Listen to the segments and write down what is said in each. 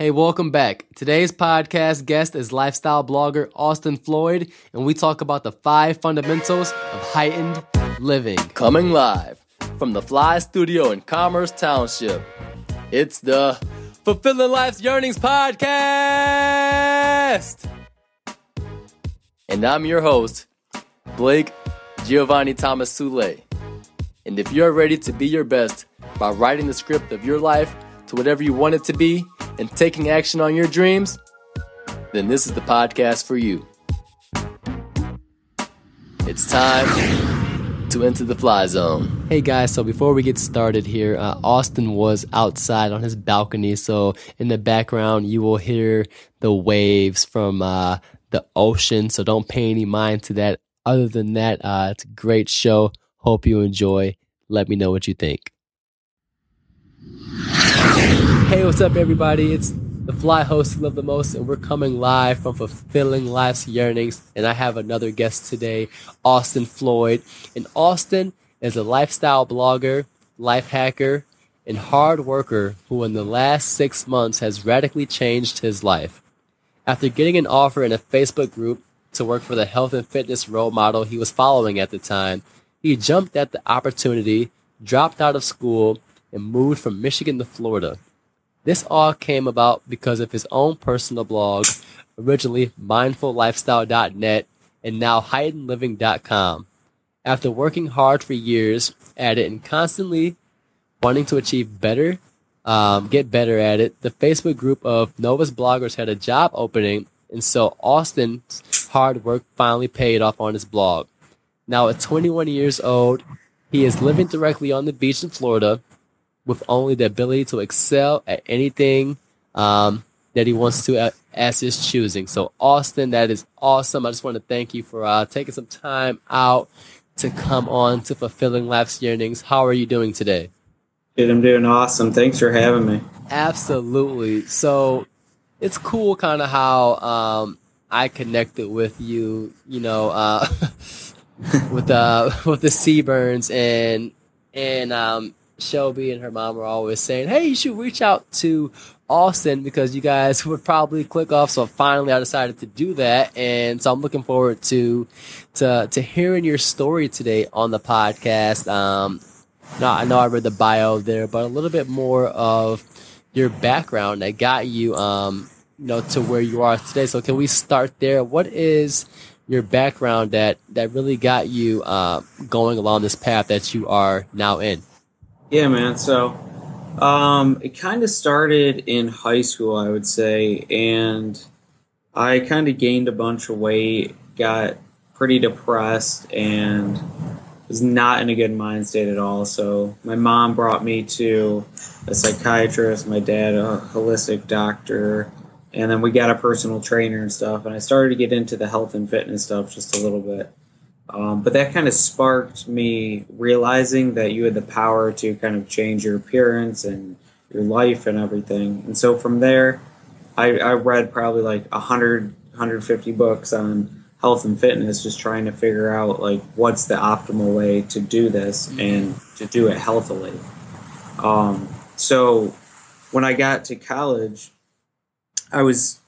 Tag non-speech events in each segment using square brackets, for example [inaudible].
Hey, welcome back. Today's podcast guest is lifestyle blogger Austin Floyd, and we talk about the five fundamentals of heightened living. Coming live from the Fly Studio in Commerce Township, it's the Fulfilling Life's Yearnings podcast. And I'm your host, Blake Giovanni Thomas Sule. And if you're ready to be your best by writing the script of your life to whatever you want it to be, and taking action on your dreams, then this is the podcast for you. It's time to enter the fly zone. Hey guys, so before we get started here, uh, Austin was outside on his balcony, so in the background you will hear the waves from uh, the ocean, so don't pay any mind to that. Other than that, uh, it's a great show. Hope you enjoy. Let me know what you think. Hey, what's up, everybody? It's the fly host you love the most, and we're coming live from Fulfilling Life's Yearnings. And I have another guest today, Austin Floyd. And Austin is a lifestyle blogger, life hacker, and hard worker who, in the last six months, has radically changed his life. After getting an offer in a Facebook group to work for the health and fitness role model he was following at the time, he jumped at the opportunity, dropped out of school, and moved from Michigan to Florida. This all came about because of his own personal blog, originally mindfullifestyle.net and now heightenedliving.com. After working hard for years at it and constantly wanting to achieve better, um, get better at it, the Facebook group of Novus bloggers had a job opening, and so Austin's hard work finally paid off on his blog. Now at 21 years old, he is living directly on the beach in Florida with only the ability to excel at anything um, that he wants to uh, as his choosing. So, Austin, that is awesome. I just want to thank you for uh, taking some time out to come on to Fulfilling Life's Yearnings. How are you doing today? Dude, I'm doing awesome. Thanks for having me. Absolutely. So, it's cool kind of how um, I connected with you, you know, uh, [laughs] with uh, [laughs] with the Seaburns and and um, Shelby and her mom were always saying, "Hey, you should reach out to Austin because you guys [laughs] would probably click off." So finally, I decided to do that, and so I'm looking forward to to to hearing your story today on the podcast. Um, now I know I read the bio there, but a little bit more of your background that got you, um, you know, to where you are today. So can we start there? What is your background that that really got you uh, going along this path that you are now in? Yeah, man. So um, it kind of started in high school, I would say, and I kind of gained a bunch of weight, got pretty depressed, and was not in a good mind state at all. So my mom brought me to a psychiatrist, my dad a holistic doctor, and then we got a personal trainer and stuff. And I started to get into the health and fitness stuff just a little bit. Um, but that kind of sparked me realizing that you had the power to kind of change your appearance and your life and everything. And so from there, I, I read probably like 100, 150 books on health and fitness, just trying to figure out like what's the optimal way to do this mm-hmm. and to do it healthily. Um, so when I got to college, I was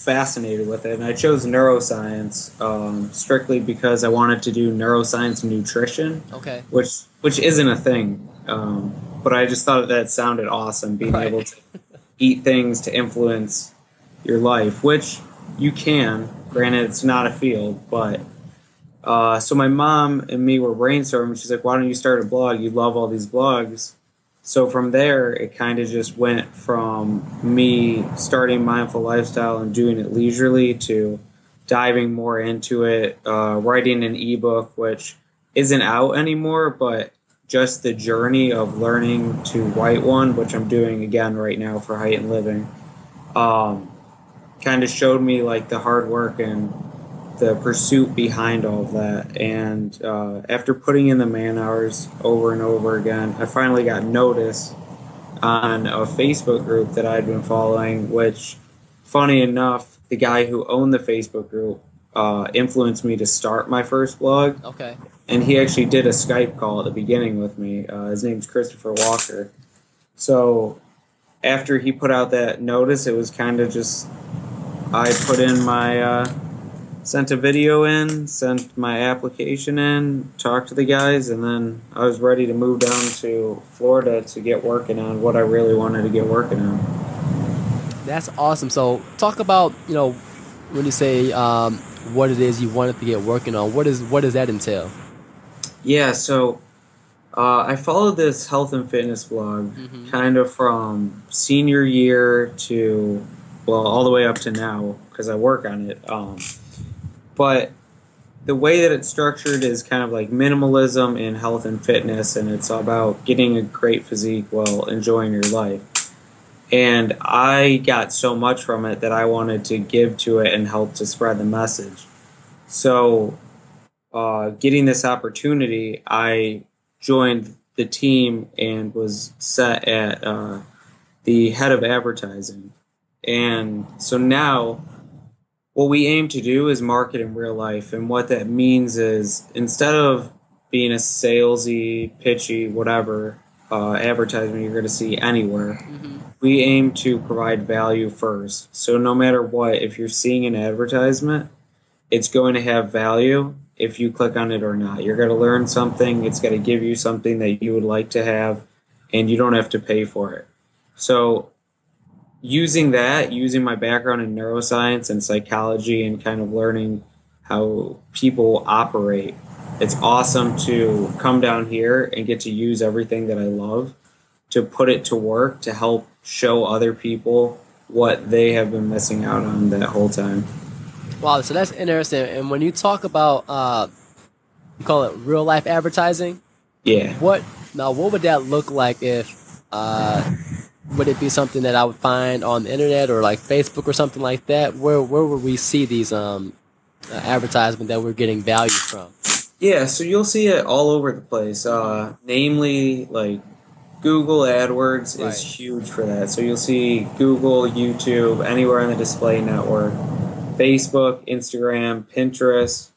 fascinated with it, and I chose neuroscience um, strictly because I wanted to do neuroscience nutrition. Okay. Which which isn't a thing, um, but I just thought that sounded awesome, being right. able to eat things to influence your life, which you can. Granted, it's not a field, but. Uh, so my mom and me were brainstorming. She's like, "Why don't you start a blog? You love all these blogs." So from there it kind of just went from me starting mindful lifestyle and doing it leisurely to diving more into it uh, writing an ebook which isn't out anymore but just the journey of learning to write one which i'm doing again right now for heightened living um, kind of showed me like the hard work and the pursuit behind all of that. And uh, after putting in the man hours over and over again, I finally got notice on a Facebook group that I'd been following, which, funny enough, the guy who owned the Facebook group uh, influenced me to start my first blog. Okay. And he actually did a Skype call at the beginning with me. Uh, his name's Christopher Walker. So after he put out that notice, it was kind of just I put in my uh, sent a video in, sent my application in, talked to the guys, and then I was ready to move down to Florida to get working on what I really wanted to get working on. That's awesome. So, talk about you know when you say um, what it is you wanted to get working on. What is what does that entail? Yeah, so uh, I followed this health and fitness blog mm-hmm. kind of from senior year to well all the way up to now because I work on it. Um, but the way that it's structured is kind of like minimalism in health and fitness, and it's about getting a great physique while enjoying your life. And I got so much from it that I wanted to give to it and help to spread the message. So, uh, getting this opportunity, I joined the team and was set at uh, the head of advertising. And so now what we aim to do is market in real life. And what that means is instead of being a salesy, pitchy, whatever uh, advertisement you're going to see anywhere, mm-hmm. we aim to provide value first. So no matter what, if you're seeing an advertisement, it's going to have value if you click on it or not. You're going to learn something, it's going to give you something that you would like to have, and you don't have to pay for it. So using that, using my background in neuroscience and psychology and kind of learning how people operate, it's awesome to come down here and get to use everything that I love to put it to work to help show other people what they have been missing out on that whole time. Wow, so that's interesting. And when you talk about, uh, you call it real life advertising. Yeah. What now? What would that look like if uh, would it be something that I would find on the internet or like Facebook or something like that? Where where would we see these um, uh, advertisements that we're getting value from? Yeah, so you'll see it all over the place. Uh, namely, like Google AdWords right. is huge for that. So you'll see Google, YouTube, anywhere on the display network, Facebook, Instagram, Pinterest,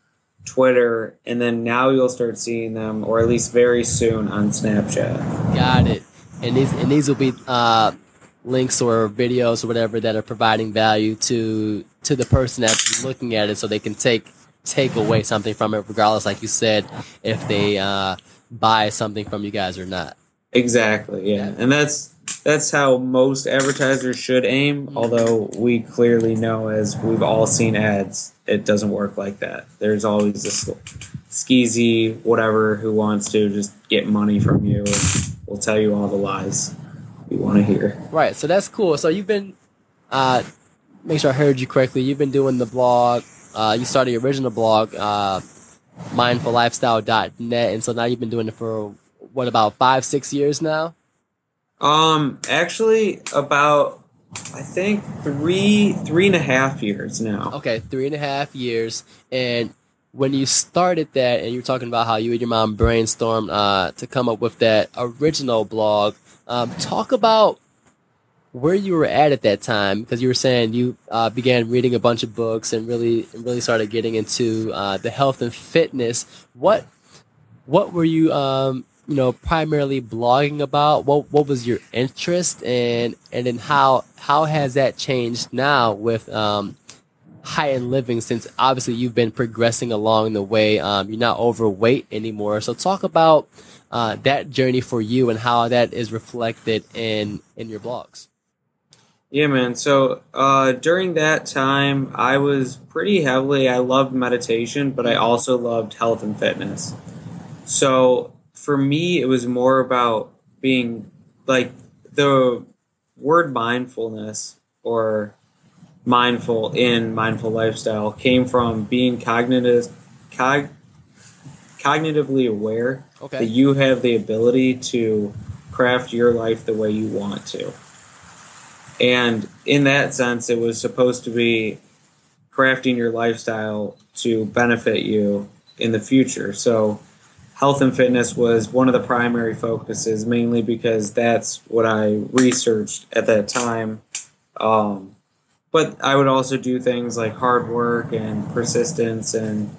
Twitter, and then now you'll start seeing them, or at least very soon, on Snapchat. Got it and these and these will be uh, links or videos or whatever that are providing value to to the person that's looking at it, so they can take take away something from it, regardless, like you said, if they uh, buy something from you guys or not. Exactly, yeah, and that's that's how most advertisers should aim. Mm-hmm. Although we clearly know, as we've all seen ads, it doesn't work like that. There's always this skeezy whatever who wants to just get money from you and will tell you all the lies you want to hear. Right. So that's cool. So you've been, uh, make sure I heard you correctly. You've been doing the blog. Uh, you started your original blog, uh, mindfullifestyle.net, and so now you've been doing it for what about five, six years now? Um, actually, about I think three, three and a half years now. Okay, three and a half years, and when you started that and you were talking about how you and your mom brainstormed uh, to come up with that original blog, um, talk about where you were at at that time because you were saying you uh, began reading a bunch of books and really really started getting into uh, the health and fitness. What what were you um, you know primarily blogging about? What what was your interest and and then how how has that changed now with um, heightened living since obviously you've been progressing along the way. Um, you're not overweight anymore. So talk about uh, that journey for you and how that is reflected in in your blogs. Yeah, man. So uh, during that time, I was pretty heavily. I loved meditation, but I also loved health and fitness. So for me, it was more about being like the word mindfulness or mindful in mindful lifestyle came from being cognitive cog, cognitively aware okay. that you have the ability to craft your life the way you want to. And in that sense it was supposed to be crafting your lifestyle to benefit you in the future. So health and fitness was one of the primary focuses mainly because that's what i researched at that time. Um, but I would also do things like hard work and persistence and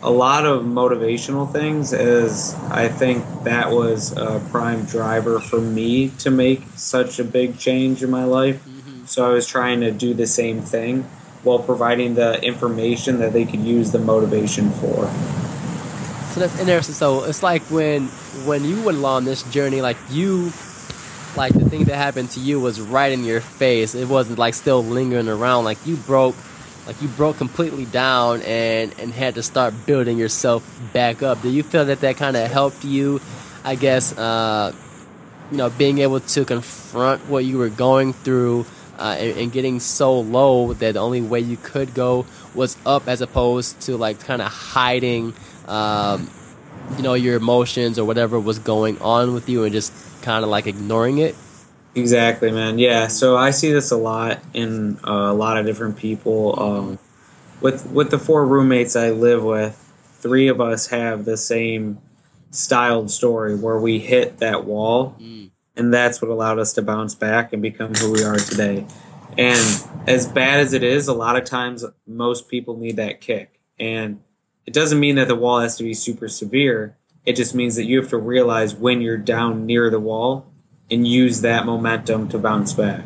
a lot of motivational things as I think that was a prime driver for me to make such a big change in my life. Mm-hmm. So I was trying to do the same thing while providing the information that they could use the motivation for. So that's interesting. So it's like when when you went along this journey, like you like the thing that happened to you was right in your face. It wasn't like still lingering around. Like you broke like you broke completely down and and had to start building yourself back up do you feel that that kind of helped you i guess uh, you know being able to confront what you were going through uh, and, and, getting so low that the only way you could go was up as opposed to like kind of hiding um, you know your emotions or whatever was going on with you and just kind of like ignoring it Exactly, man. Yeah. So I see this a lot in uh, a lot of different people. Um, with with the four roommates I live with, three of us have the same styled story where we hit that wall, mm. and that's what allowed us to bounce back and become who we are today. And as bad as it is, a lot of times most people need that kick, and it doesn't mean that the wall has to be super severe. It just means that you have to realize when you're down near the wall and use that momentum to bounce back.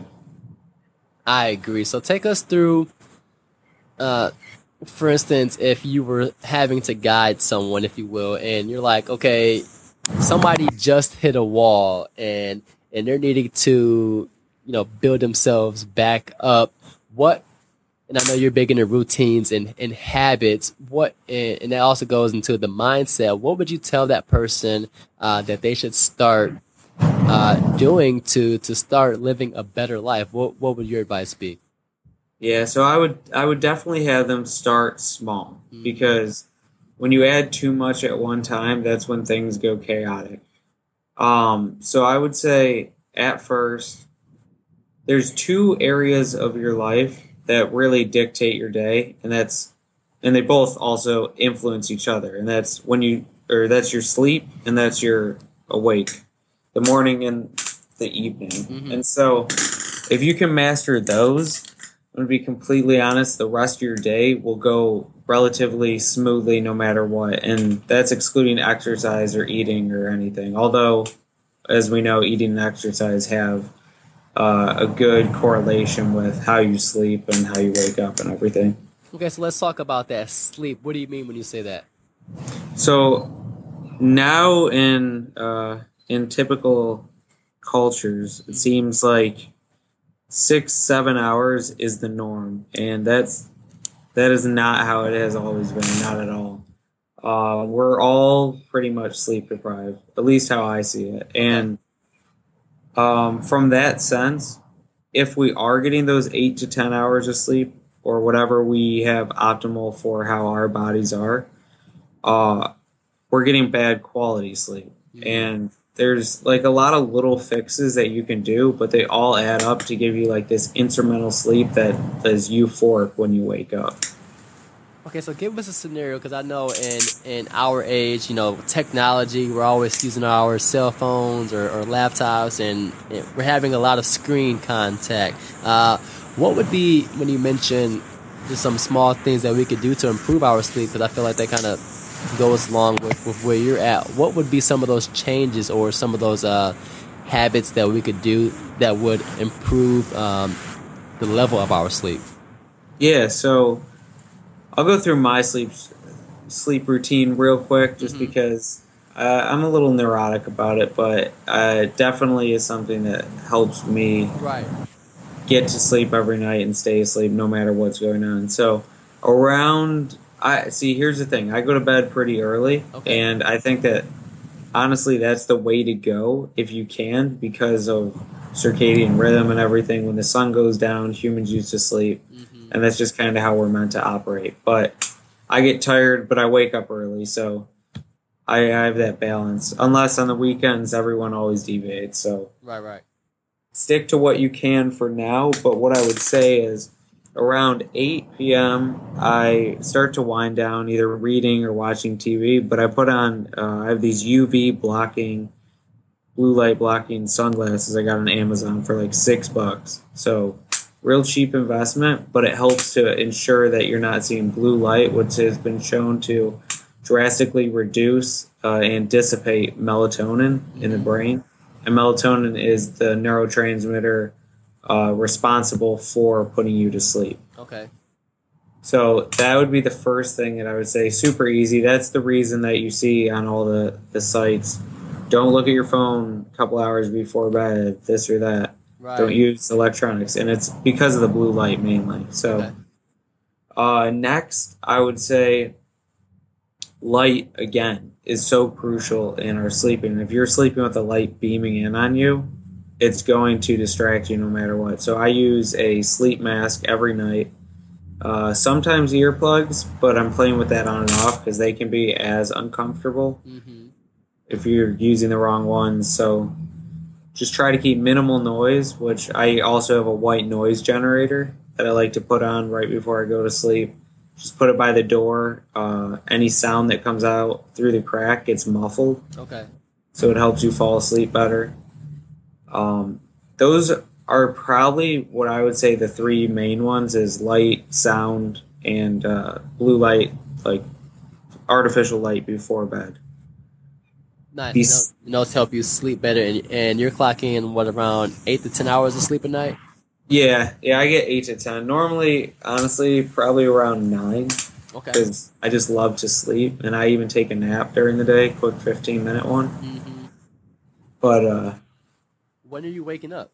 I agree. So take us through, uh, for instance, if you were having to guide someone, if you will, and you're like, okay, somebody just hit a wall and and they're needing to, you know, build themselves back up. What and I know you're big into routines and, and habits. What and, and that also goes into the mindset. What would you tell that person uh, that they should start uh, doing to to start living a better life? What what would your advice be? Yeah, so I would I would definitely have them start small mm-hmm. because when you add too much at one time, that's when things go chaotic. Um, so I would say at first, there's two areas of your life that really dictate your day, and that's and they both also influence each other, and that's when you or that's your sleep and that's your awake the morning and the evening. Mm-hmm. And so, if you can master those, I'm to be completely honest, the rest of your day will go relatively smoothly no matter what. And that's excluding exercise or eating or anything. Although, as we know, eating and exercise have uh, a good correlation with how you sleep and how you wake up and everything. Okay, so let's talk about that sleep. What do you mean when you say that? So now in uh, in typical cultures, it seems like six, seven hours is the norm, and that's that is not how it has always been. Not at all. Uh, we're all pretty much sleep deprived, at least how I see it. And um, from that sense, if we are getting those eight to ten hours of sleep, or whatever we have optimal for how our bodies are, uh, we're getting bad quality sleep. Mm-hmm. And there's like a lot of little fixes that you can do, but they all add up to give you like this instrumental sleep that is euphoric when you wake up. Okay, so give us a scenario because I know in in our age, you know, technology, we're always using our cell phones or, or laptops, and we're having a lot of screen contact. Uh, what would be when you mention just some small things that we could do to improve our sleep? Because I feel like that kind of goes along with, with where you're at, what would be some of those changes or some of those uh, habits that we could do that would improve um, the level of our sleep? Yeah, so I'll go through my sleep sleep routine real quick, just mm-hmm. because uh, I'm a little neurotic about it, but uh, definitely is something that helps me right. get to sleep every night and stay asleep no matter what's going on. So around I see. Here's the thing. I go to bed pretty early, okay. and I think that honestly, that's the way to go if you can, because of circadian rhythm and everything. When the sun goes down, humans used to sleep. And that's just kind of how we're meant to operate. But I get tired, but I wake up early, so I, I have that balance. Unless on the weekends, everyone always deviates. So right, right. Stick to what you can for now. But what I would say is around 8 p.m. I start to wind down, either reading or watching TV. But I put on, uh, I have these UV blocking, blue light blocking sunglasses I got on Amazon for like six bucks. So real cheap investment, but it helps to ensure that you're not seeing blue light, which has been shown to drastically reduce uh, and dissipate melatonin in the brain. And melatonin is the neurotransmitter uh, responsible for putting you to sleep. Okay. So that would be the first thing that I would say. Super easy. That's the reason that you see on all the, the sites. Don't look at your phone a couple hours before bed, this or that. Right. Don't use electronics. And it's because of the blue light mainly. So Okay. uh, next, I would say light again is so crucial in our sleeping. If you're sleeping with the light beaming in on you, it's going to distract you no matter what. So I use a sleep mask every night. Uh, sometimes earplugs, but I'm playing with that on and off because they can be as uncomfortable hmm if you're using the wrong ones. So just try to keep minimal noise, which I also have a white noise generator that I like to put on right before I go to sleep. Just put it by the door. Uh, any sound that comes out through the crack gets muffled, Okay. so it helps you fall asleep better. Um, those are probably what I would say the three main ones is light, sound, and uh, blue light, like artificial light before bed. Nice. These- You know, those help you sleep better, and, and you're clocking in what around eight to ten hours of sleep a night. Yeah, yeah, I get eight to ten. Normally, honestly, probably around nine Okay. because I just love to sleep, and I even take a nap during the day, quick fifteen minute one. hmm But uh, When are you waking up?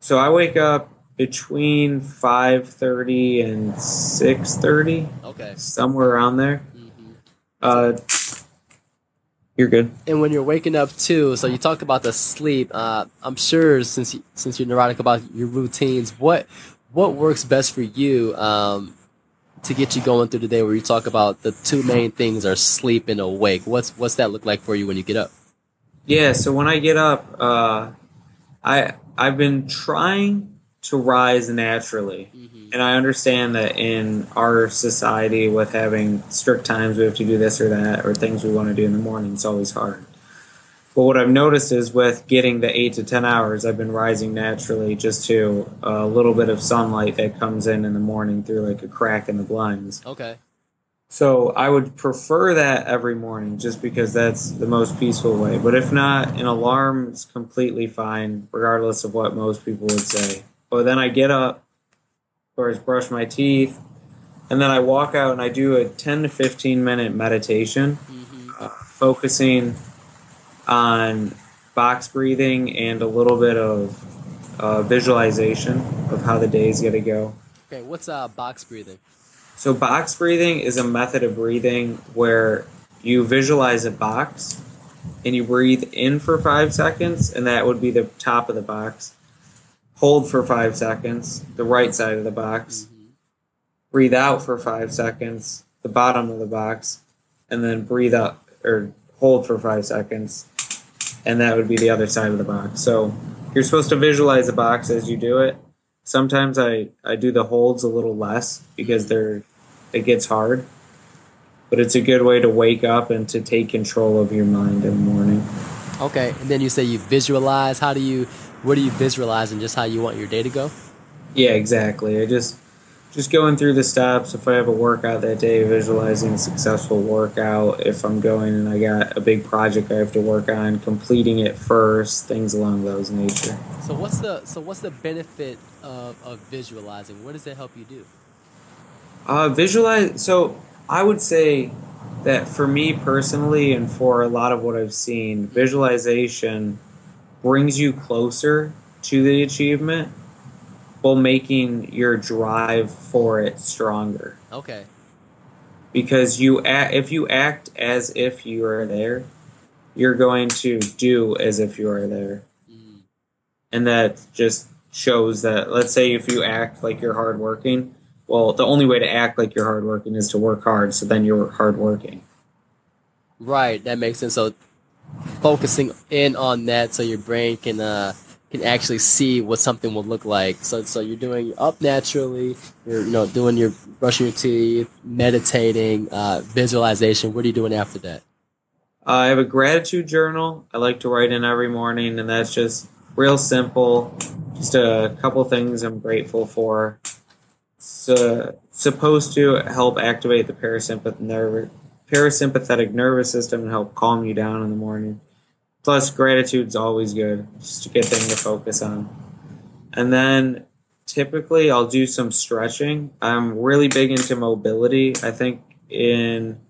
so I wake up between five thirty and six thirty, Okay. somewhere around there. hmm Uh, you're good. And when you're waking up too, so you talk about the sleep. Uh, I'm sure since you, since you're neurotic about your routines, what what works best for you um, to get you going through the day? Where you talk about the two main things are sleep and awake. What's what's that look like for you when you get up? Yeah, so when I get up, uh, I I've been trying to rise naturally. Mm-hmm. and I understand that in our society, with having strict times, we have to do this or that, or things we want to do in the morning, it's always hard. But what I've noticed is with getting the eight to ten hours, I've been rising naturally just to a little bit of sunlight that comes in in the morning through like a crack in the blinds. Okay. So I would prefer that every morning just because that's the most peaceful way. But if not, an alarm is completely fine, regardless of what most people would say. But then I get up, of course, brush my teeth, and then I walk out and I do a 10 to 15 minute meditation, hmm uh, focusing on box breathing and a little bit of uh, visualization of how the day is going to go. Okay. What's uh box breathing? So box breathing is a method of breathing where you visualize a box and you breathe in for five seconds, and that would be the top of the box. Hold for five seconds, the right side of the box. Mhm. Breathe out for five seconds, the bottom of the box, and then breathe up or hold for five seconds, and that would be the other side of the box. So you're supposed to visualize the box as you do it. Sometimes I, I do the holds a little less because they're it gets hard. But it's a good way to wake up and to take control of your mind in the morning. Okay. And then you say you visualize. How do you? What do you visualize, and just how you want your day to go? Yeah, exactly. I just just going through the steps. If I have a workout that day, visualizing a successful workout. If I'm going and I got a big project I have to work on, completing it first. Things along those nature. So what's the so what's the benefit of, of visualizing? What does it help you do? Uh, visualize. So I would say that for me personally, and for a lot of what I've seen, visualization brings you closer to the achievement while making your drive for it stronger. Okay. Because you, act, if you act as if you are there, you're going to do as if you are there, Mm. and that just shows that. Let's say if you act like you're hardworking, well, the only way to act like you're hardworking is to work hard. So then you're hardworking. Right, that makes sense. So focusing in on that so your brain can uh can actually see what something will look like. So so you're doing up naturally, you're you know doing your brushing your teeth, meditating, uh visualization. What are you doing after that? I have a gratitude journal. I like to write in every morning, and that's just real simple. Just a couple things I'm grateful for. Uh, supposed to help activate the parasympathetic nerve, parasympathetic nervous system and help calm you down in the morning. Plus, gratitude's always good. Just a good thing to focus on. And then typically I'll do some stretching. I'm really big into mobility. I think in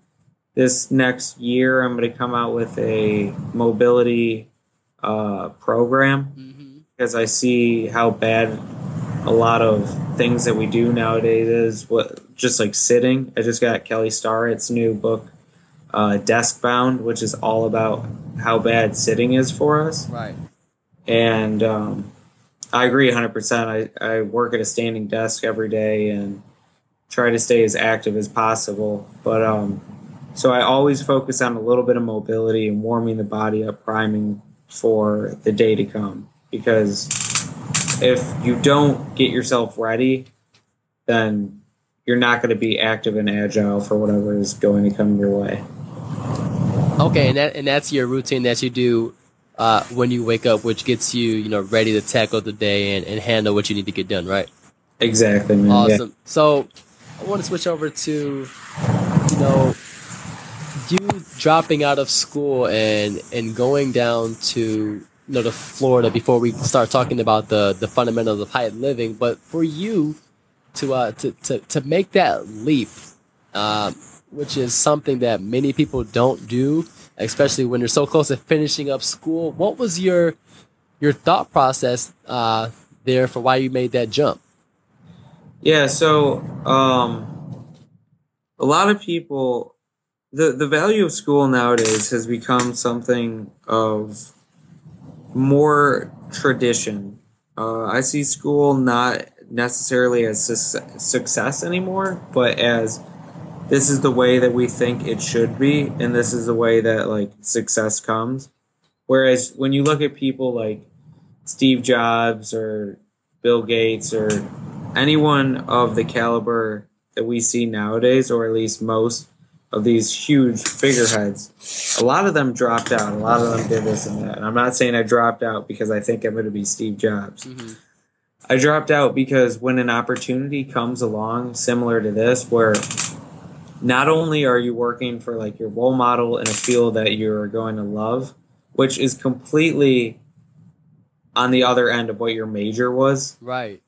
this next year I'm going to come out with a mobility uh, program Mm-hmm. because I see how bad a lot of things that we do nowadays is. What just like sitting. I just got Kelly Starrett's new book, uh, Desk Bound, which is all about how bad sitting is for us. Right. And um, I agree 100%. I, I work at a standing desk every day and try to stay as active as possible. But um, so I always focus on a little bit of mobility and warming the body up, priming for the day to come. Because if you don't get yourself ready, then you're not going to be active and agile for whatever is going to come your way. Okay, and that and that's your routine that you do uh, when you wake up, which gets you, you know, ready to tackle the day and, and handle what you need to get done, right? Exactly, man. Yeah. Awesome. So I want to switch over to, you know, you dropping out of school and and going down to you know to Florida before we start talking about the the fundamentals of heightened living. But for you to uh to to, to make that leap, um, which is something that many people don't do, especially when they're so close to finishing up school. What was your your thought process uh, there for why you made that jump? Yeah, so um, a lot of people, the the value of school nowadays has become something of more tradition. Uh, I see school not necessarily as su- success anymore, but as this is the way that we think it should be, and this is the way that like success comes. Whereas when you look at people like Steve Jobs or Bill Gates or anyone of the caliber that we see nowadays, or at least most of these huge figureheads, a lot of them dropped out. A lot of them did this and that. And I'm not saying I dropped out because I think I'm going to be Steve Jobs. Mm-hmm. I dropped out because when an opportunity comes along similar to this, where not only are you working for like your role model in a field that you're going to love, which is completely on the other end of what your major was, Right.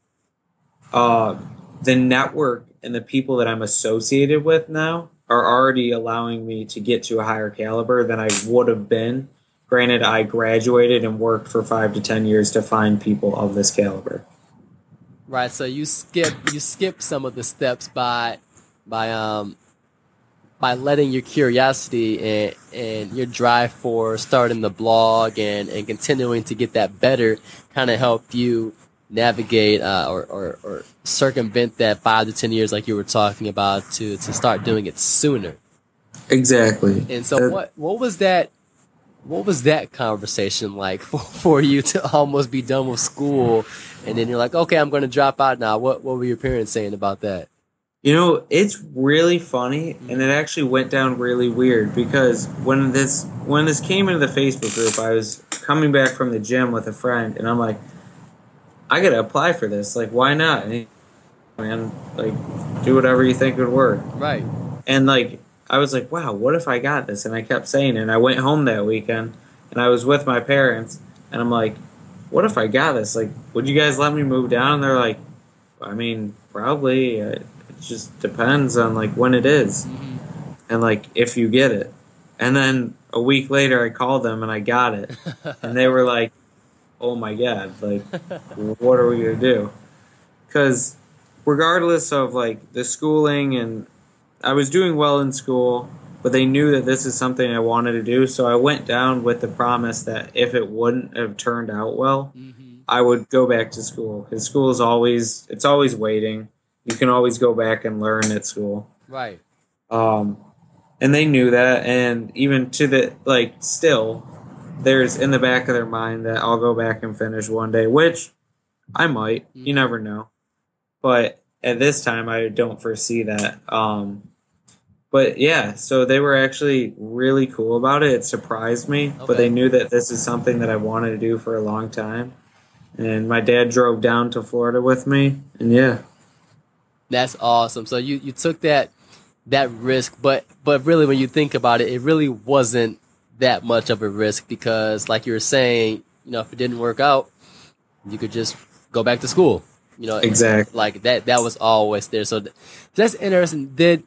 uh, the network and the people that I'm associated with now are already allowing me to get to a higher caliber than I would have been. Granted, I graduated and worked for five to ten years to find people of this caliber. Right. So you skip you skip some of the steps by by um by letting your curiosity and and your drive for starting the blog and and continuing to get that better kind of help you navigate uh, or, or or circumvent that five to ten years like you were talking about to to start doing it sooner. Exactly. And so Uh, what what was that what was that conversation like [laughs] for, for you to almost be done with school and then you're like, okay, I'm going to drop out now. What what were your parents saying about that? You know, it's really funny, mm-hmm. and it actually went down really weird because when this when this came into the Facebook group, I was coming back from the gym with a friend, and I'm like, I gotta apply for this. Like, why not? And he, man, like, do whatever you think would work. Right. And like, I was like, wow, what if I got this? And I kept saying, it. and I went home that weekend, and I was with my parents, and I'm like, what if I got this? Like, would you guys let me move down? And they're like, I mean, probably. Uh, it just depends on like when it is and like if you get it. And then a week later, I called them and I got it, [laughs] and they were like, "Oh my god! Like, [laughs] what are we gonna do?" Because regardless of like the schooling and I was doing well in school, but they knew that this is something I wanted to do, so I went down with the promise that if it wouldn't have turned out well, hmm I would go back to school because school is always it's always waiting. You can always go back and learn at school. Right. Um, and they knew that, and even to the like, still, there's in the back of their mind that I'll go back and finish one day, which I might. You Mhm. never know. But at this time, I don't foresee that. Um, but yeah, so they were actually really cool about it. It surprised me, Okay. but they knew that this is something that I wanted to do for a long time. And my dad drove down to Florida with me, and yeah, That's awesome. So you you took that that risk, but but really when you think about it, it really wasn't that much of a risk because, like you were saying, you know, if it didn't work out, you could just go back to school. You know, Exactly. like that that was always there. So th- that's interesting. Did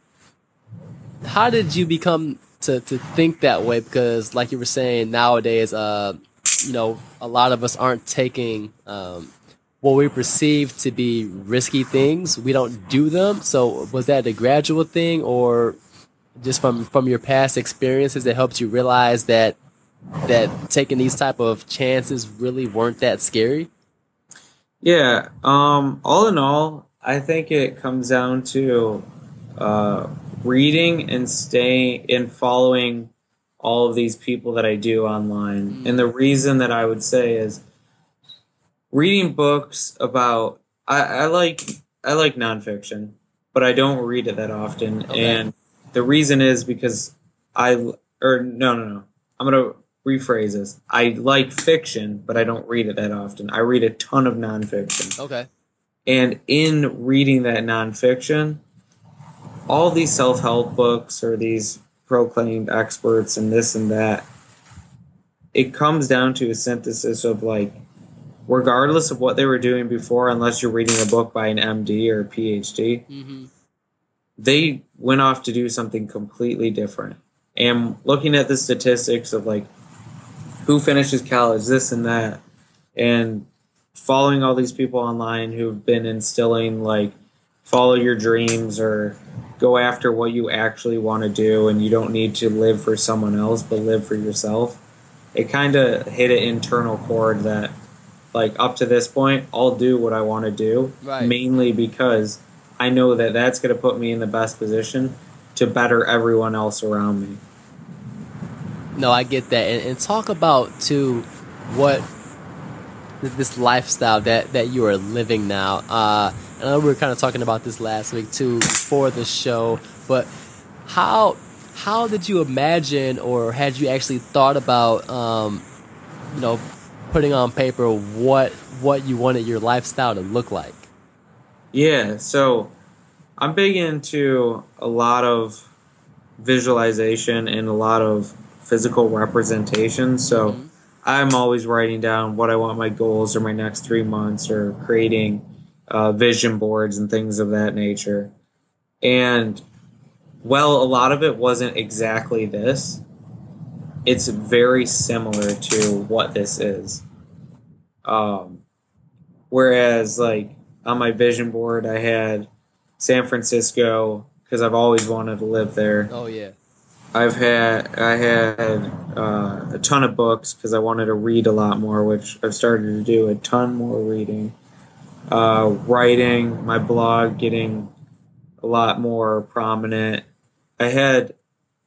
how did you become to to think that way? Because like you were saying, nowadays, uh, you know, a lot of us aren't taking um, what we perceive to be risky things. We don't do them. So was that a gradual thing, or just from from your past experiences that helped you realize that that taking these type of chances really weren't that scary? Yeah. Um, all in all, I think it comes down to uh, reading and staying and following all of these people that I do online. Mm. And the reason that I would say is reading books about I, I like I like nonfiction, but I don't read it that often. Okay. And the reason is because I or no no no. I'm gonna rephrase this. I like fiction, but I don't read it that often. I read a ton of nonfiction. Okay. And in reading that nonfiction, all these self help books or these proclaimed experts and this and that, it comes down to a synthesis of like, regardless of what they were doing before, unless you're reading a book by an MD or a PhD, hmm they went off to do something completely different. And looking at the statistics of like who finishes college, this and that, and following all these people online who've been instilling like follow your dreams or go after what you actually want to do and you don't need to live for someone else but live for yourself. It kind of hit an internal chord that like up to this point I'll do what I want to do Right. mainly because I know that that's going to put me in the best position to better everyone else around me. No, I get that, and, and talk about too what this lifestyle that that you are living now. Uh, I know we were kind of talking about this last week too for the show, but how how did you imagine, or had you actually thought about, um, you know, putting on paper what what you wanted your lifestyle to look like? Yeah, so I'm big into a lot of visualization and a lot of physical representation. So Mhm. I'm always writing down what I want my goals or my next three months or creating uh, vision boards and things of that nature. And well, a lot of it wasn't exactly this. It's very similar to what this is. Um, whereas, like, on my vision board, I had San Francisco because I've always wanted to live there. Oh yeah, I've had I had uh, a ton of books because I wanted to read a lot more, which I've started to do a ton more reading. Uh, writing my blog getting a lot more prominent. I had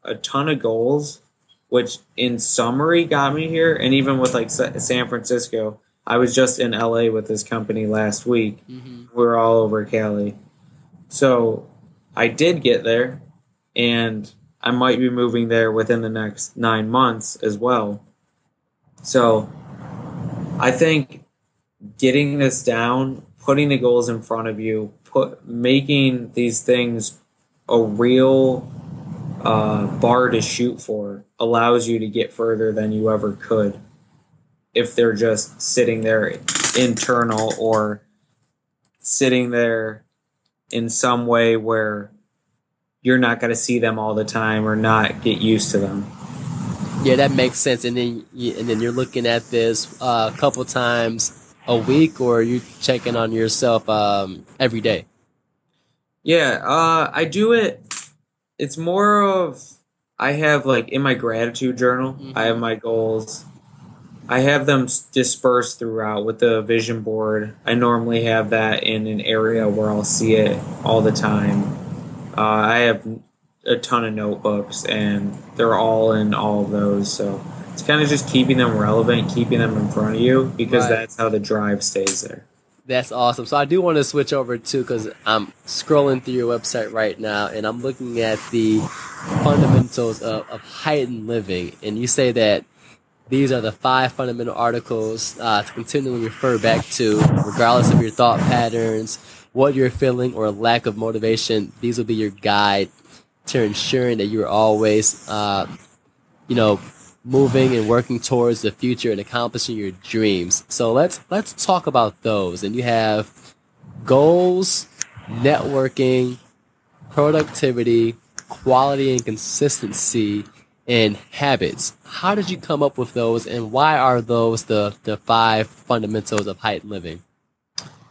a ton of goals, which in summary got me here. And even with like Sa- San Francisco, I was just in LA with this company last week, hmm We are all over Cali. So I did get there, and I might be moving there within the next nine months as well. So I think getting this down, putting the goals in front of you, put making these things a real uh, bar to shoot for allows you to get further than you ever could if they're just sitting there internal or sitting there in some way where you're not going to see them all the time or not get used to them. yeah, that makes sense. And then you, and then you're looking at this uh, a couple times a week, or you checking on yourself um, every day. Yeah, uh, I do it. It's more of I have like in my gratitude journal, Mhm. I have my goals. I have them dispersed throughout with the vision board. I normally have that in an area where I'll see it all the time. Uh, I have a ton of notebooks, and they're all in all of those. So it's kind of just keeping them relevant, keeping them in front of you, because Right. that's how the drive stays there. That's awesome. So I do want to switch over too because I'm scrolling through your website right now and I'm looking at the fundamentals of, of heightened living. And you say that these are the five fundamental articles uh, to continually refer back to, regardless of your thought patterns, what you're feeling, or lack of motivation. These will be your guide to ensuring that you're always, uh, you know, moving and working towards the future and accomplishing your dreams. So let's let's talk about those. And you have goals, networking, productivity, quality and consistency, and habits. How did you come up with those, and why are those the the five fundamentals of heightened living?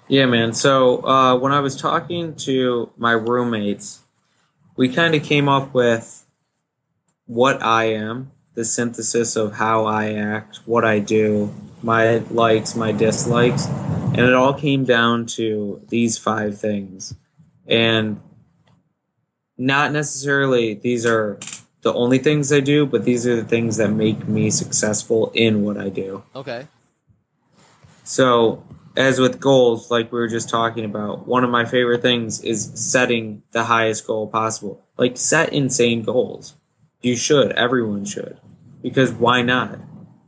Yeah, man. So uh, when I was talking to my roommates, we kind of came up with what I am, the synthesis of how I act, what I do, my likes, my dislikes, and it all came down to these five things. And not necessarily these are the only things I do, but these are the things that make me successful in what I do. Okay. So, as with goals, like we were just talking about, one of my favorite things is setting the highest goal possible. Like, set insane goals. You should. Everyone should. Because why not?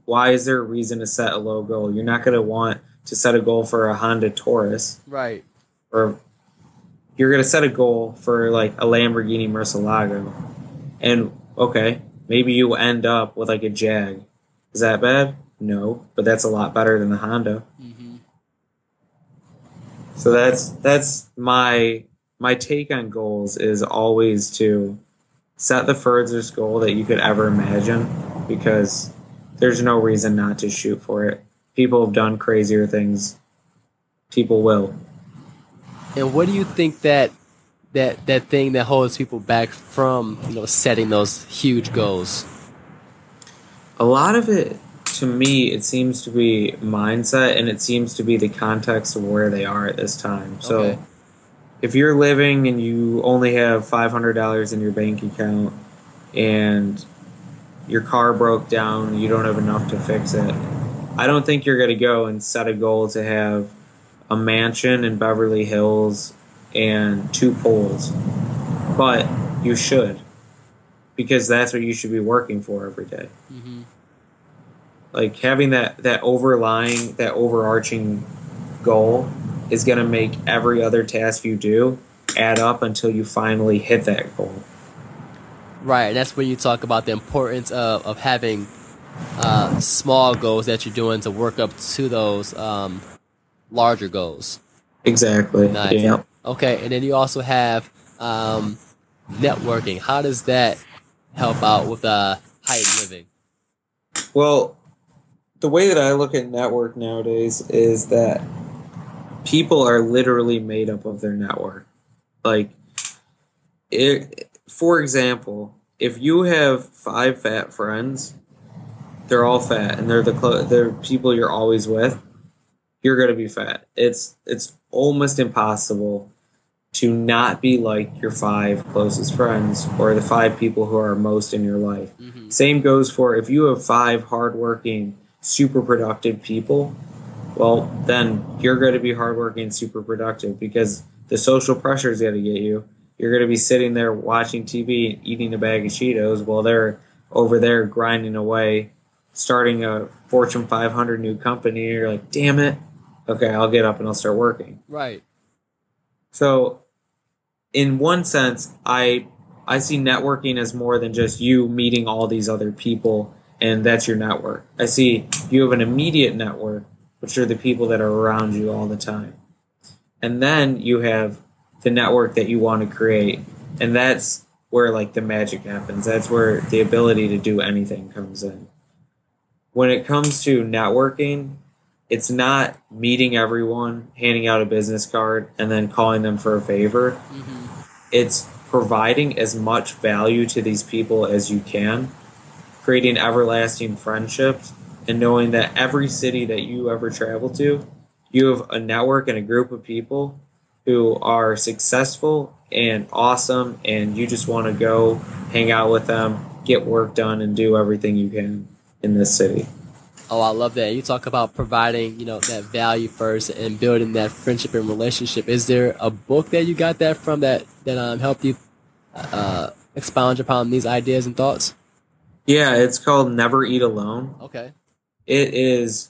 Why is there a reason to set a low goal? You're not going to want to set a goal for a Honda Taurus. Right. Or you're going to set a goal for like a Lamborghini Murcielago. And okay, maybe you end up with like a Jag. Is that bad? No, but that's a lot better than the Honda. Mm-hmm. So that's that's my my take on goals is always to set the furthest goal that you could ever imagine because there's no reason not to shoot for it. People have done crazier things. People will. And what do you think that that that thing that holds people back from you know setting those huge goals? A lot of it, to me, it seems to be mindset, and it seems to be the context of where they are at this time. So, Okay. if you're living and you only have five hundred dollars in your bank account, and your car broke down, you don't have enough to fix it, I don't think you're going to go and set a goal to have a mansion in Beverly Hills and two poles. But you should, because that's what you should be working for every day Mm-hmm. like having that that overlying that overarching goal is going to make every other task you do add up until you finally hit that goal Right, and that's when you talk about the importance of, of having uh, small goals that you're doing to work up to those um, larger goals. exactly Nice. yeah Okay, and then you also have um, networking. How does that help out with uh, height living? well the way that i look at network nowadays is that people are literally made up of their network like it, for example if you have five fat friends they're all fat and they're the clo- they're people you're always with you're going to be fat. It's it's almost impossible to not be like your five closest friends or the five people who are most in your life. Mm-hmm. same goes for if you have five hardworking super productive people well then you're going to be hardworking and super productive because the social pressure is going to get you you're going to be sitting there watching tv and eating a bag of cheetos while they're over there grinding away starting a fortune 500 new company you're like damn it okay i'll get up and i'll start working Right. so, in one sense, I I see networking as more than just you meeting all these other people and that's your network. I see you have an immediate network, which are the people that are around you all the time. And then you have the network that you want to create. And that's where like the magic happens. That's where the ability to do anything comes in. When it comes to networking, it's not meeting everyone, handing out a business card, and then calling them for a favor. Mm-hmm. It's providing as much value to these people as you can, creating everlasting friendships, and knowing that every city that you ever travel to, you have a network and a group of people who are successful and awesome, and you just want to go hang out with them, get work done, and do everything you can in this city. Oh, I love that. You talk about providing, you know, that value first and building that friendship and relationship. Is there a book that you got that from that that um, helped you uh, expound upon these ideas and thoughts? Yeah, it's called Never Eat Alone. Okay. It is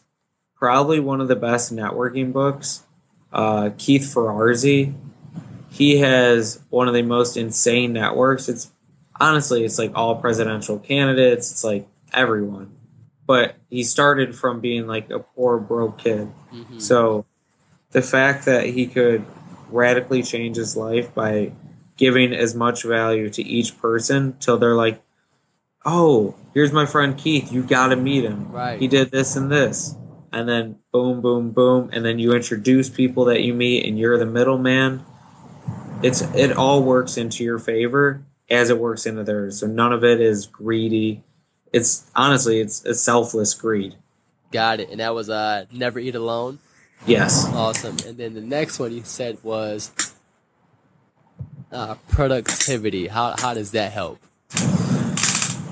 probably one of the best networking books. Uh, Keith Ferrazzi, he has one of the most insane networks. It's honestly, it's like all presidential candidates. It's like everyone. But he started from being like a poor, broke kid. Mhm. So the fact that he could radically change his life by giving as much value to each person till they're like, oh, here's my friend Keith. You got to meet him. Right. He did this and this. And then boom, boom, boom. And then you introduce people that you meet and you're the middleman. It's It all works into your favor as it works into theirs. So none of it is greedy. It's honestly, it's a selfless greed. Got it. And that was uh, never eat alone. Yes. Awesome. And then the next one you said was uh, productivity. How how does that help?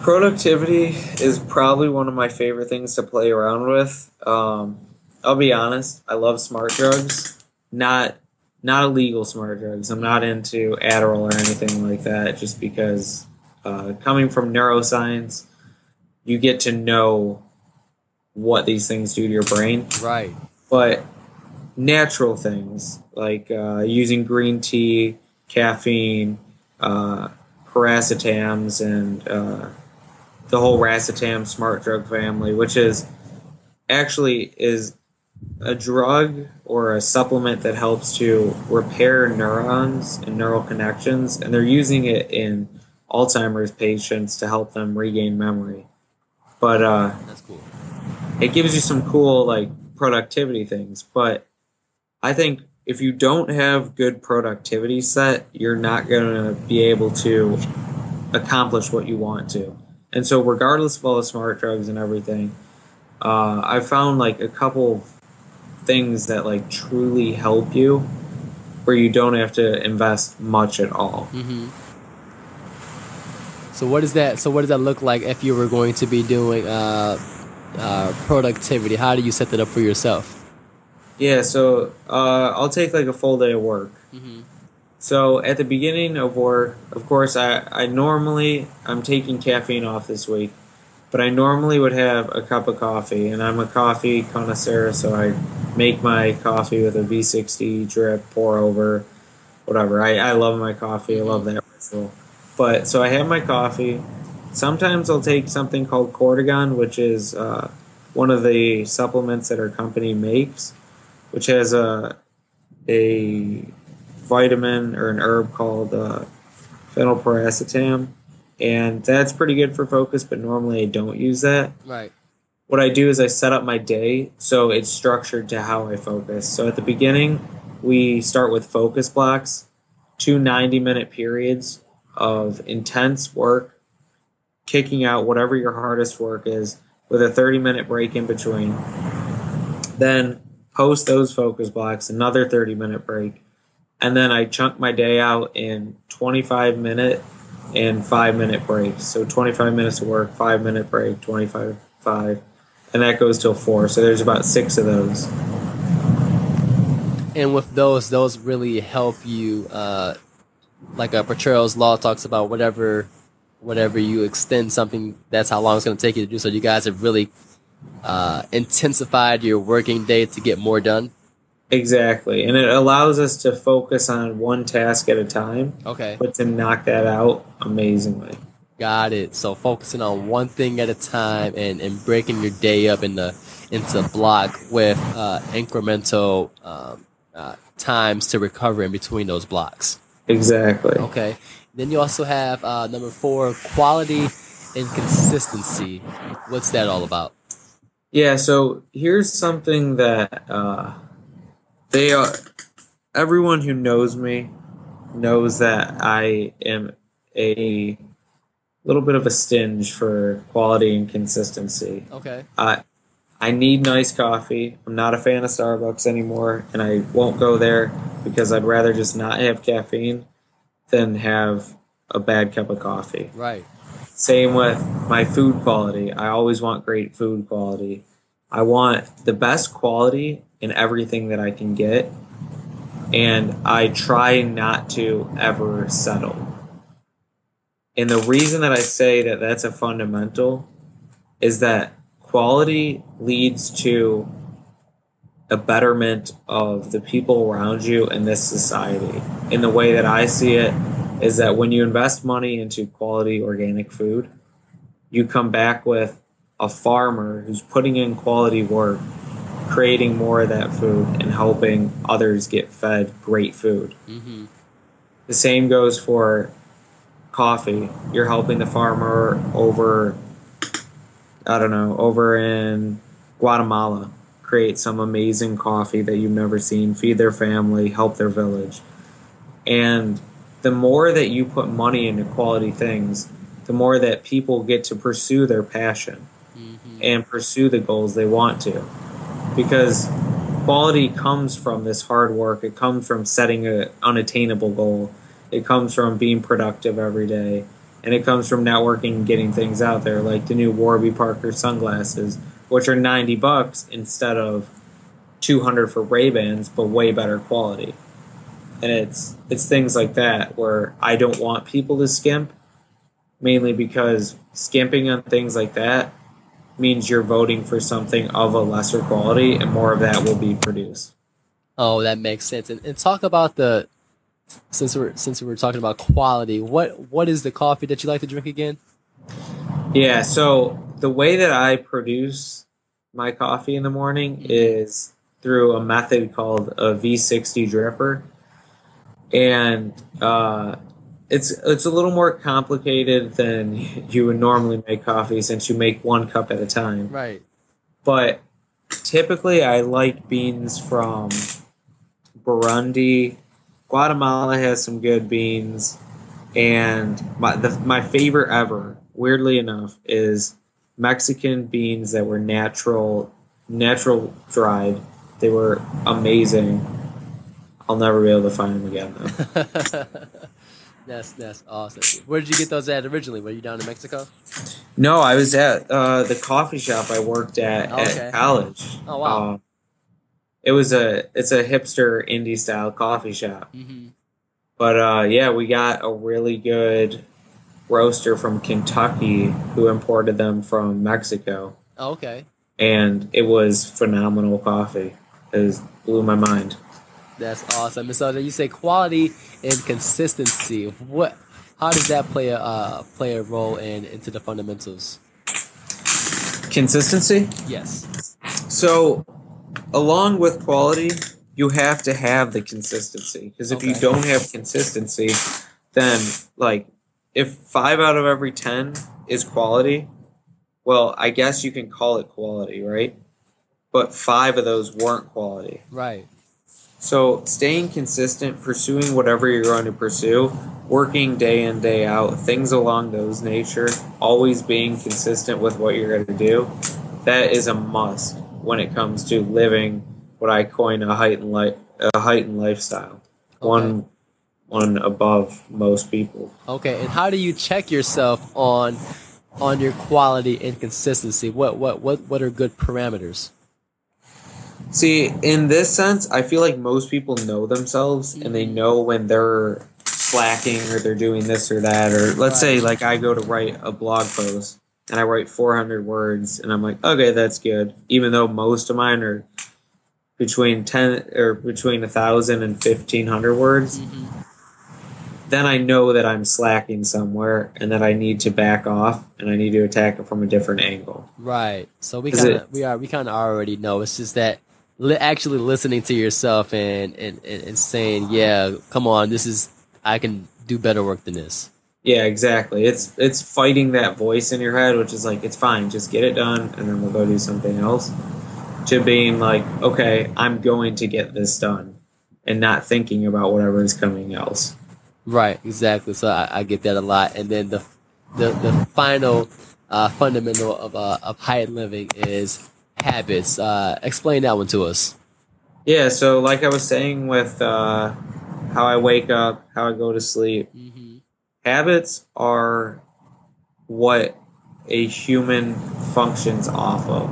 Productivity is probably one of my favorite things to play around with. Um, I'll be honest, I love smart drugs, not not illegal smart drugs. I'm not into Adderall or anything like that, just because uh, coming from neuroscience, you get to know what these things do to your brain. Right. But natural things like uh, using green tea, caffeine, uh, piracetams, and uh, the whole racetam smart drug family, which is actually is a drug or a supplement that helps to repair neurons and neural connections, and they're using it in Alzheimer's patients to help them regain memory. But uh, That's cool. it gives you some cool like productivity things but i think if you don't have good productivity set you're not going to be able to accomplish what you want to and so regardless of all the smart drugs and everything uh, i found like a couple things that like truly help you where you don't have to invest much at all hmm So what is that? So what does that look like if you were going to be doing uh, uh, productivity? How do you set that up for yourself? yeah so uh, i'll take like a full day of work hmm So at the beginning of work, of course, I, I normally I'm taking caffeine off this week, but I normally would have a cup of coffee, and I'm a coffee connoisseur, so I make my coffee with a V60 drip, pour over, whatever. I, I love my coffee. I love that ritual. But so I have my coffee. Sometimes I'll take something called Cortigon, which is uh, one of the supplements that our company makes, which has a a vitamin or an herb called uh, phenylpiracetam, and that's pretty good for focus. But normally I don't use that. Right. What I do is I set up my day so it's structured to how I focus. So at the beginning, we start with focus blocks, two 90 minute periods of intense work, kicking out whatever your hardest work is with a 30 minute break in between. Then post those focus blocks, another 30 minute break. And then I chunk my day out in 25 minute and 5 minute breaks. So 25 minutes of work, 5 minute break, 25, 5. And that goes till 4. So there's about 6 of those. And with those, those really help you. Uh, like a Petrell's law talks about whatever, whatever you extend something, that's how long it's going to take you to do. So you guys have really uh, intensified your working day to get more done. Exactly. And it allows us to focus on one task at a time, Okay, but to knock that out amazingly. got it. So focusing on one thing at a time and, and breaking your day up into into block with uh, incremental um, uh, times to recover in between those blocks. Exactly. Okay. Then you also have uh, number four, quality and consistency. What's that all about? Yeah, so here's something that uh, they are. Everyone who knows me knows that I am a little bit of a stinge for quality and consistency. Okay. I I need nice coffee. I'm not a fan of Starbucks anymore, and I won't go there because I'd rather just not have caffeine than have a bad cup of coffee. Right. Same with my food quality. I always want great food quality. I want the best quality in everything that I can get, and I try not to ever settle. And the reason that I say that that's a fundamental is that quality leads to a betterment of the people around you in this society. In the way that I see it, is that when you invest money into quality organic food, you come back with a farmer who's putting in quality work, creating more of that food, and helping others get fed great food. Mm-hmm. The same goes for coffee. You're helping the farmer over, I don't know, over in Guatemala create some amazing coffee that you've never seen, feed their family, help their village. And the more that you put money into quality things, the more that people get to pursue their passion Mm-hmm. and pursue the goals they want to. Because quality comes from this hard work, it comes from setting an unattainable goal, it comes from being productive every day, and it comes from networking and getting things out there, like the new Warby Parker sunglasses, which are 90 bucks instead of 200 for Ray-Bans, but way better quality. And it's it's things like that where I don't want people to skimp, mainly because skimping on things like that means you're voting for something of a lesser quality and more of that will be produced. Oh, that makes sense. And, and talk about the since we're since we were talking about quality. What what is the coffee that you like to drink again? Yeah, so the way that I produce my coffee in the morning is through a method called a V60 dripper. And uh, it's it's a little more complicated than you would normally make coffee since you make one cup at a time. Right. but typically I like beans from Burundi. Guatemala has some good beans, and my the, my favorite ever, weirdly enough, is Mexican beans that were natural natural dried. They were amazing. I'll never be able to find them again though. [laughs] that's that's awesome. Where did you get those at originally? Were you down in Mexico? no, I was at uh, the coffee shop I worked at Okay. at college. Oh, wow. Uh, it was a it's a hipster indie style coffee shop. Mm-hmm. But uh, yeah, we got a really good roaster from Kentucky who imported them from Mexico, Oh, okay. and it was phenomenal coffee. It was, blew my mind. That's awesome. And so then you say quality and consistency. What? How does that play a uh, play a role in into the fundamentals? Consistency. Yes. So, along with quality, you have to have the consistency. Because if you don't have consistency, then like if five out of every ten is quality, well, I guess you can call it quality, right? But five of those weren't quality. Right. So staying consistent, pursuing whatever you're going to pursue, working day in day out, things along those nature, always being consistent with what you're going to do, that is a must when it comes to living what I coin a heightened life, a heightened lifestyle, one one above most people. Okay. And how do you check yourself on on your quality and consistency? What what what what are good parameters? See, in this sense, I feel like most people know themselves and they mm-hmm. know when they're slacking or they're doing this or that. Or let's say, like, I go to write a blog post and I write 400 words and I'm like, okay, that's good. Even though most of mine are between 10 or between 1,000 and 1,500 words, mm-hmm. then I know that I'm slacking somewhere and that I need to back off and I need to attack it from a different angle. Right. So we kind of we are we kind of already know. It's just that li- actually listening to yourself and, and and saying, yeah, come on, this is I can do better work than this. Yeah, exactly. It's it's fighting that voice in your head, which is like, it's fine, just get it done, and then we'll go do something else. To being like, okay, I'm going to get this done, and not thinking about whatever is coming else. Right. Exactly. So I, I get that a lot. And then the the the final uh, fundamental of uh, of high living is habits. Uh, explain that one to us. Yeah. So, like I was saying, with uh, how I wake up, how I go to sleep, Mm-hmm. habits are what a human functions off of.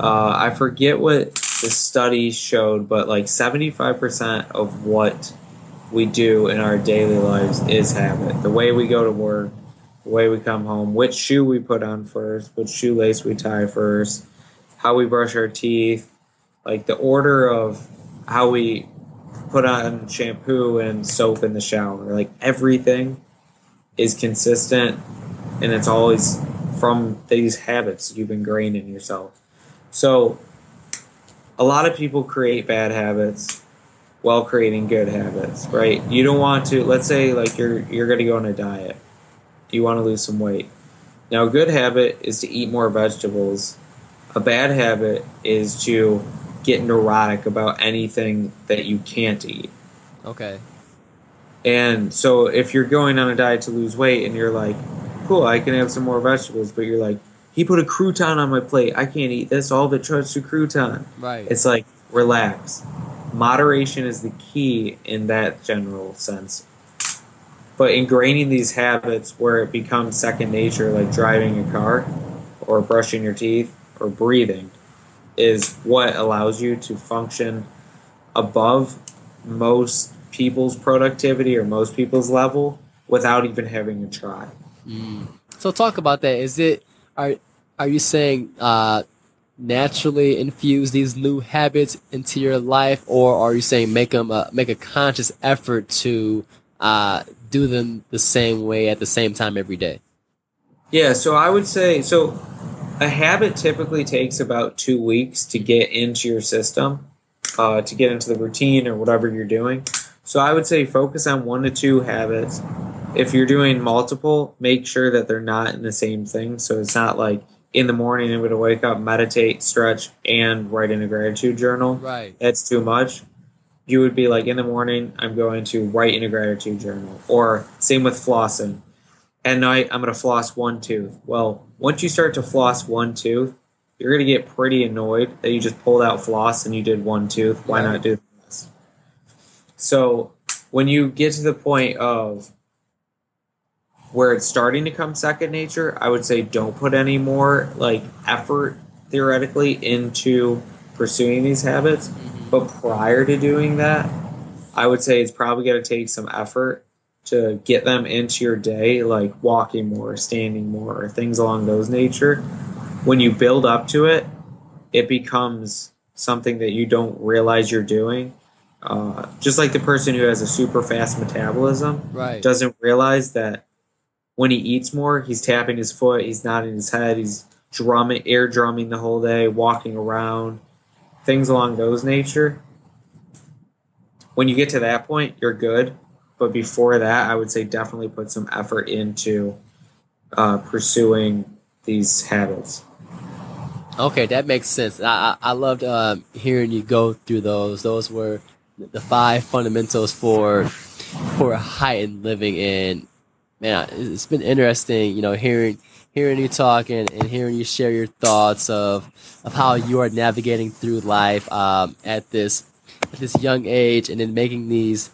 Uh, I forget what the study showed, but like 75% of what we do in our daily lives is habit. The way we go to work, the way we come home, which shoe we put on first, which shoelace we tie first, how we brush our teeth, like the order of how we put on shampoo and soap in the shower. Like everything is consistent and it's always from these habits you've ingrained in yourself. So a lot of people create bad habits while creating good habits, right? You don't want to let's say like you're you're going to go on a diet. You want to lose some weight. Now a good habit is to eat more vegetables. A bad habit is to get neurotic about anything that you can't eat. Okay. And so if you're going on a diet to lose weight and you're like, cool, I can have some more vegetables, but you're like, he put a crouton on my plate. I can't eat this. All it turns to crouton. Right. It's like, relax. Moderation is the key in that general sense. But ingraining these habits where it becomes second nature, like driving a car or brushing your teeth or breathing, is what allows you to function above most people's productivity or most people's level without even having to try. Mm. So talk about that. Is it are are you saying uh, naturally infuse these new habits into your life, or are you saying make them make a conscious effort to uh, do them the same way at the same time every day? Yeah, so I would say so. A habit typically takes about two weeks to get into your system, uh, to get into the routine or whatever you're doing. So I would say focus on one to two habits. If you're doing multiple, make sure that they're not in the same thing. So it's not like in the morning I'm going to wake up, meditate, stretch, and write in a gratitude journal. Right. That's too much. You would be like in the morning, I'm going to write in a gratitude journal. Or same with flossing. At night, I'm going to floss one tooth. Well, once you start to floss one tooth, you're going to get pretty annoyed that you just pulled out floss and you did one tooth. Why Right. not do this? So when you get to the point of where it's starting to come second nature, I would say don't put any more like effort theoretically into pursuing these habits. Mm-hmm. But prior to doing that, I would say it's probably going to take some effort to get them into your day, like walking more, standing more, or things along those nature. When you build up to it, it becomes something that you don't realize you're doing. Uh, just like the person who has a super fast metabolism Right. doesn't realize that when he eats more, he's tapping his foot, he's nodding his head, he's drumming, air drumming the whole day, walking around, things along those nature. When you get to that point, you're good. But before that, I would say definitely put some effort into uh, pursuing these habits. Okay, that makes sense. I I, loved um, hearing you go through those. Those were the five fundamentals for for heightened living. And man, it's been interesting, you know, hearing hearing you talk and, and hearing you share your thoughts of of how you are navigating through life um, at this at this young age, and then making these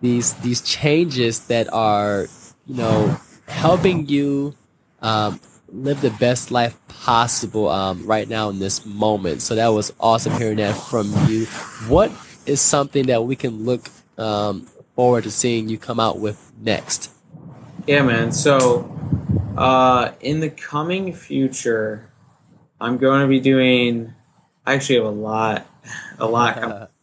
these these changes that are you know helping you um, live the best life possible um, right now in this moment. So that was awesome hearing that from you. What is something that we can look um, forward to seeing you come out with next? Yeah, man. So, uh, in the coming future, I'm going to be doing. I actually have a lot, a lot. [laughs]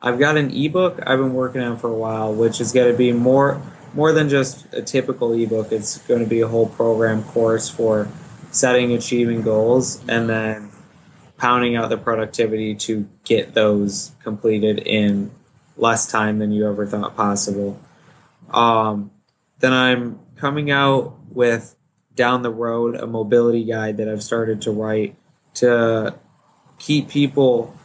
I've got an ebook I've been working on for a while, which is going to be more more than just a typical ebook. It's going to be a whole program course for setting, achieving goals, and then pounding out the productivity to get those completed in less time than you ever thought possible. Um, then I'm coming out with down the road a mobility guide that I've started to write to keep people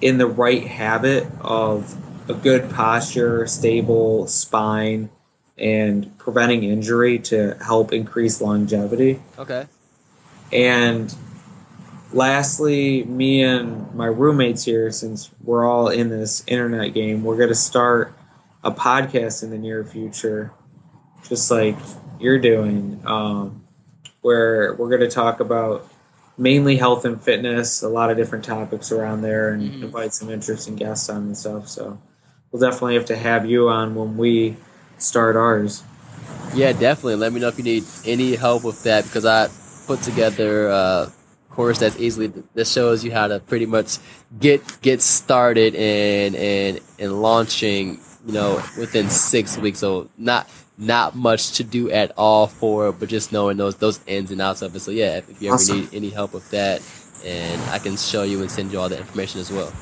in the right habit of a good posture, stable spine, and preventing injury to help increase longevity. Okay. And lastly, me and my roommates here, since we're all in this internet game, we're going to start a podcast in the near future, just like you're doing, um, where we're going to talk about mainly health and fitness, a lot of different topics around there, and Mhm. invite some interesting guests on and stuff. So we'll definitely have to have you on when we start ours. Yeah, definitely. Let me know if you need any help with that because I put together a course, that's easily that shows you how to pretty much get get started and and and launching. You know, within six weeks. So not not much to do at all for, but just knowing those those ins and outs of it. So yeah, if, if you ever Awesome. need any help with that, and I can show you and send you all the information as well.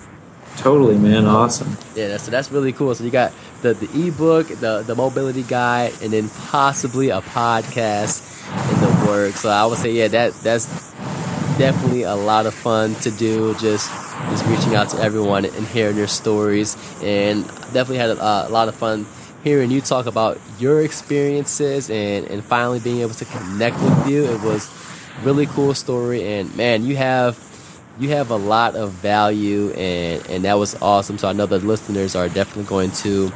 Totally, man. Awesome. Yeah, that's, so that's really cool. So you got the the ebook, the the mobility guide, and then possibly a podcast in the works. So I would say, yeah, that that's definitely a lot of fun to do. Just just reaching out to everyone and hearing their stories, and definitely had a, a lot of fun hearing you talk about your experiences and and finally being able to connect with you. It was really cool story, and man, you have you have a lot of value and and that was awesome so i know the listeners are definitely going to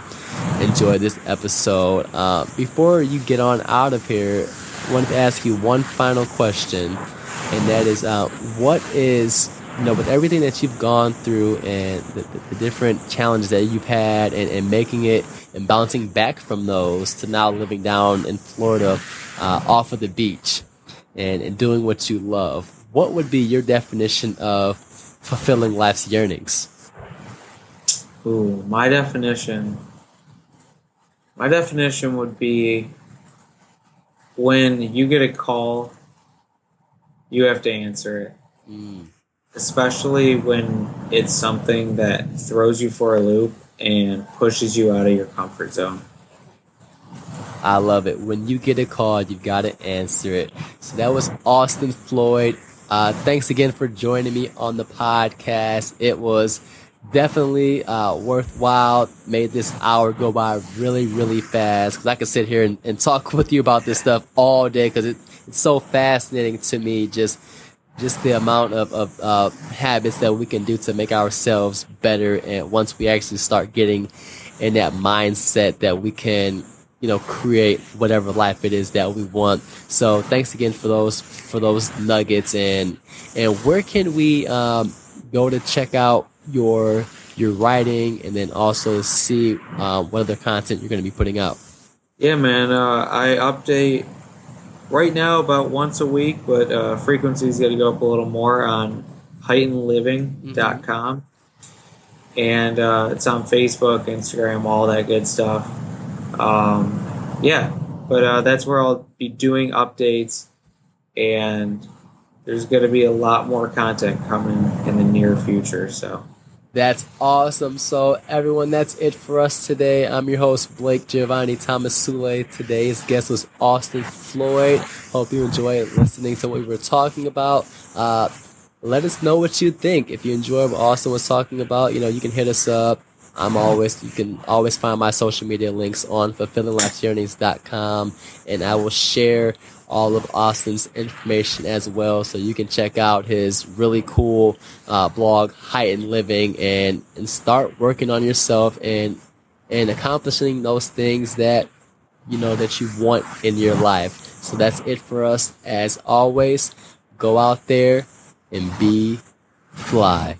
enjoy this episode uh, before you get on out of here i wanted to ask you one final question and that is uh, what is you know with everything that you've gone through and the, the, the different challenges that you've had and, and making it and bouncing back from those to now living down in florida uh, off of the beach and, and doing what you love what would be your definition of fulfilling life's yearnings? Ooh, my definition. My definition would be when you get a call, you have to answer it. Mm, Especially when it's something that throws you for a loop and pushes you out of your comfort zone. I love it. When you get a call, you've got to answer it. So that was Austin Floyd. Uh, thanks again for joining me on the podcast. It was definitely uh, worthwhile. Made this hour go by really, really fast because I could sit here and, and talk [laughs] with you about this stuff all day because it, it's so fascinating to me. Just just the amount of, of uh, habits that we can do to make ourselves better. And once we actually start getting in that mindset that we can, you know, create whatever life it is that we want. So thanks again for those for those nuggets. And and where can we um, go to check out your your writing and then also see uh, what other content you're going to be putting out? Yeah, man. Uh, I update right now about once a week, but uh, frequency's got to go up a little more on heightenedliving.com. And uh, it's on Facebook, Instagram, all that good stuff. Um, yeah, but uh, that's where I'll be doing updates, and there's going to be a lot more content coming in the near future. So, That's awesome. So, everyone, that's it for us today. I'm your host, Blake Giovanni Thomas Sule. Today's guest was Austin Floyd. Hope you enjoyed listening to what we were talking about. Uh, let us know what you think. If you enjoyed what Austin was talking about, you know, you can hit us up. I'm always, you can always find my social media links on fulfillinglifejourneys.com and I will share all of Austin's information as well. So you can check out his really cool uh, blog, Heightened Living, and, and start working on yourself and, and accomplishing those things that, you know, that you want in your life. So that's it for us. As always, go out there and be fly.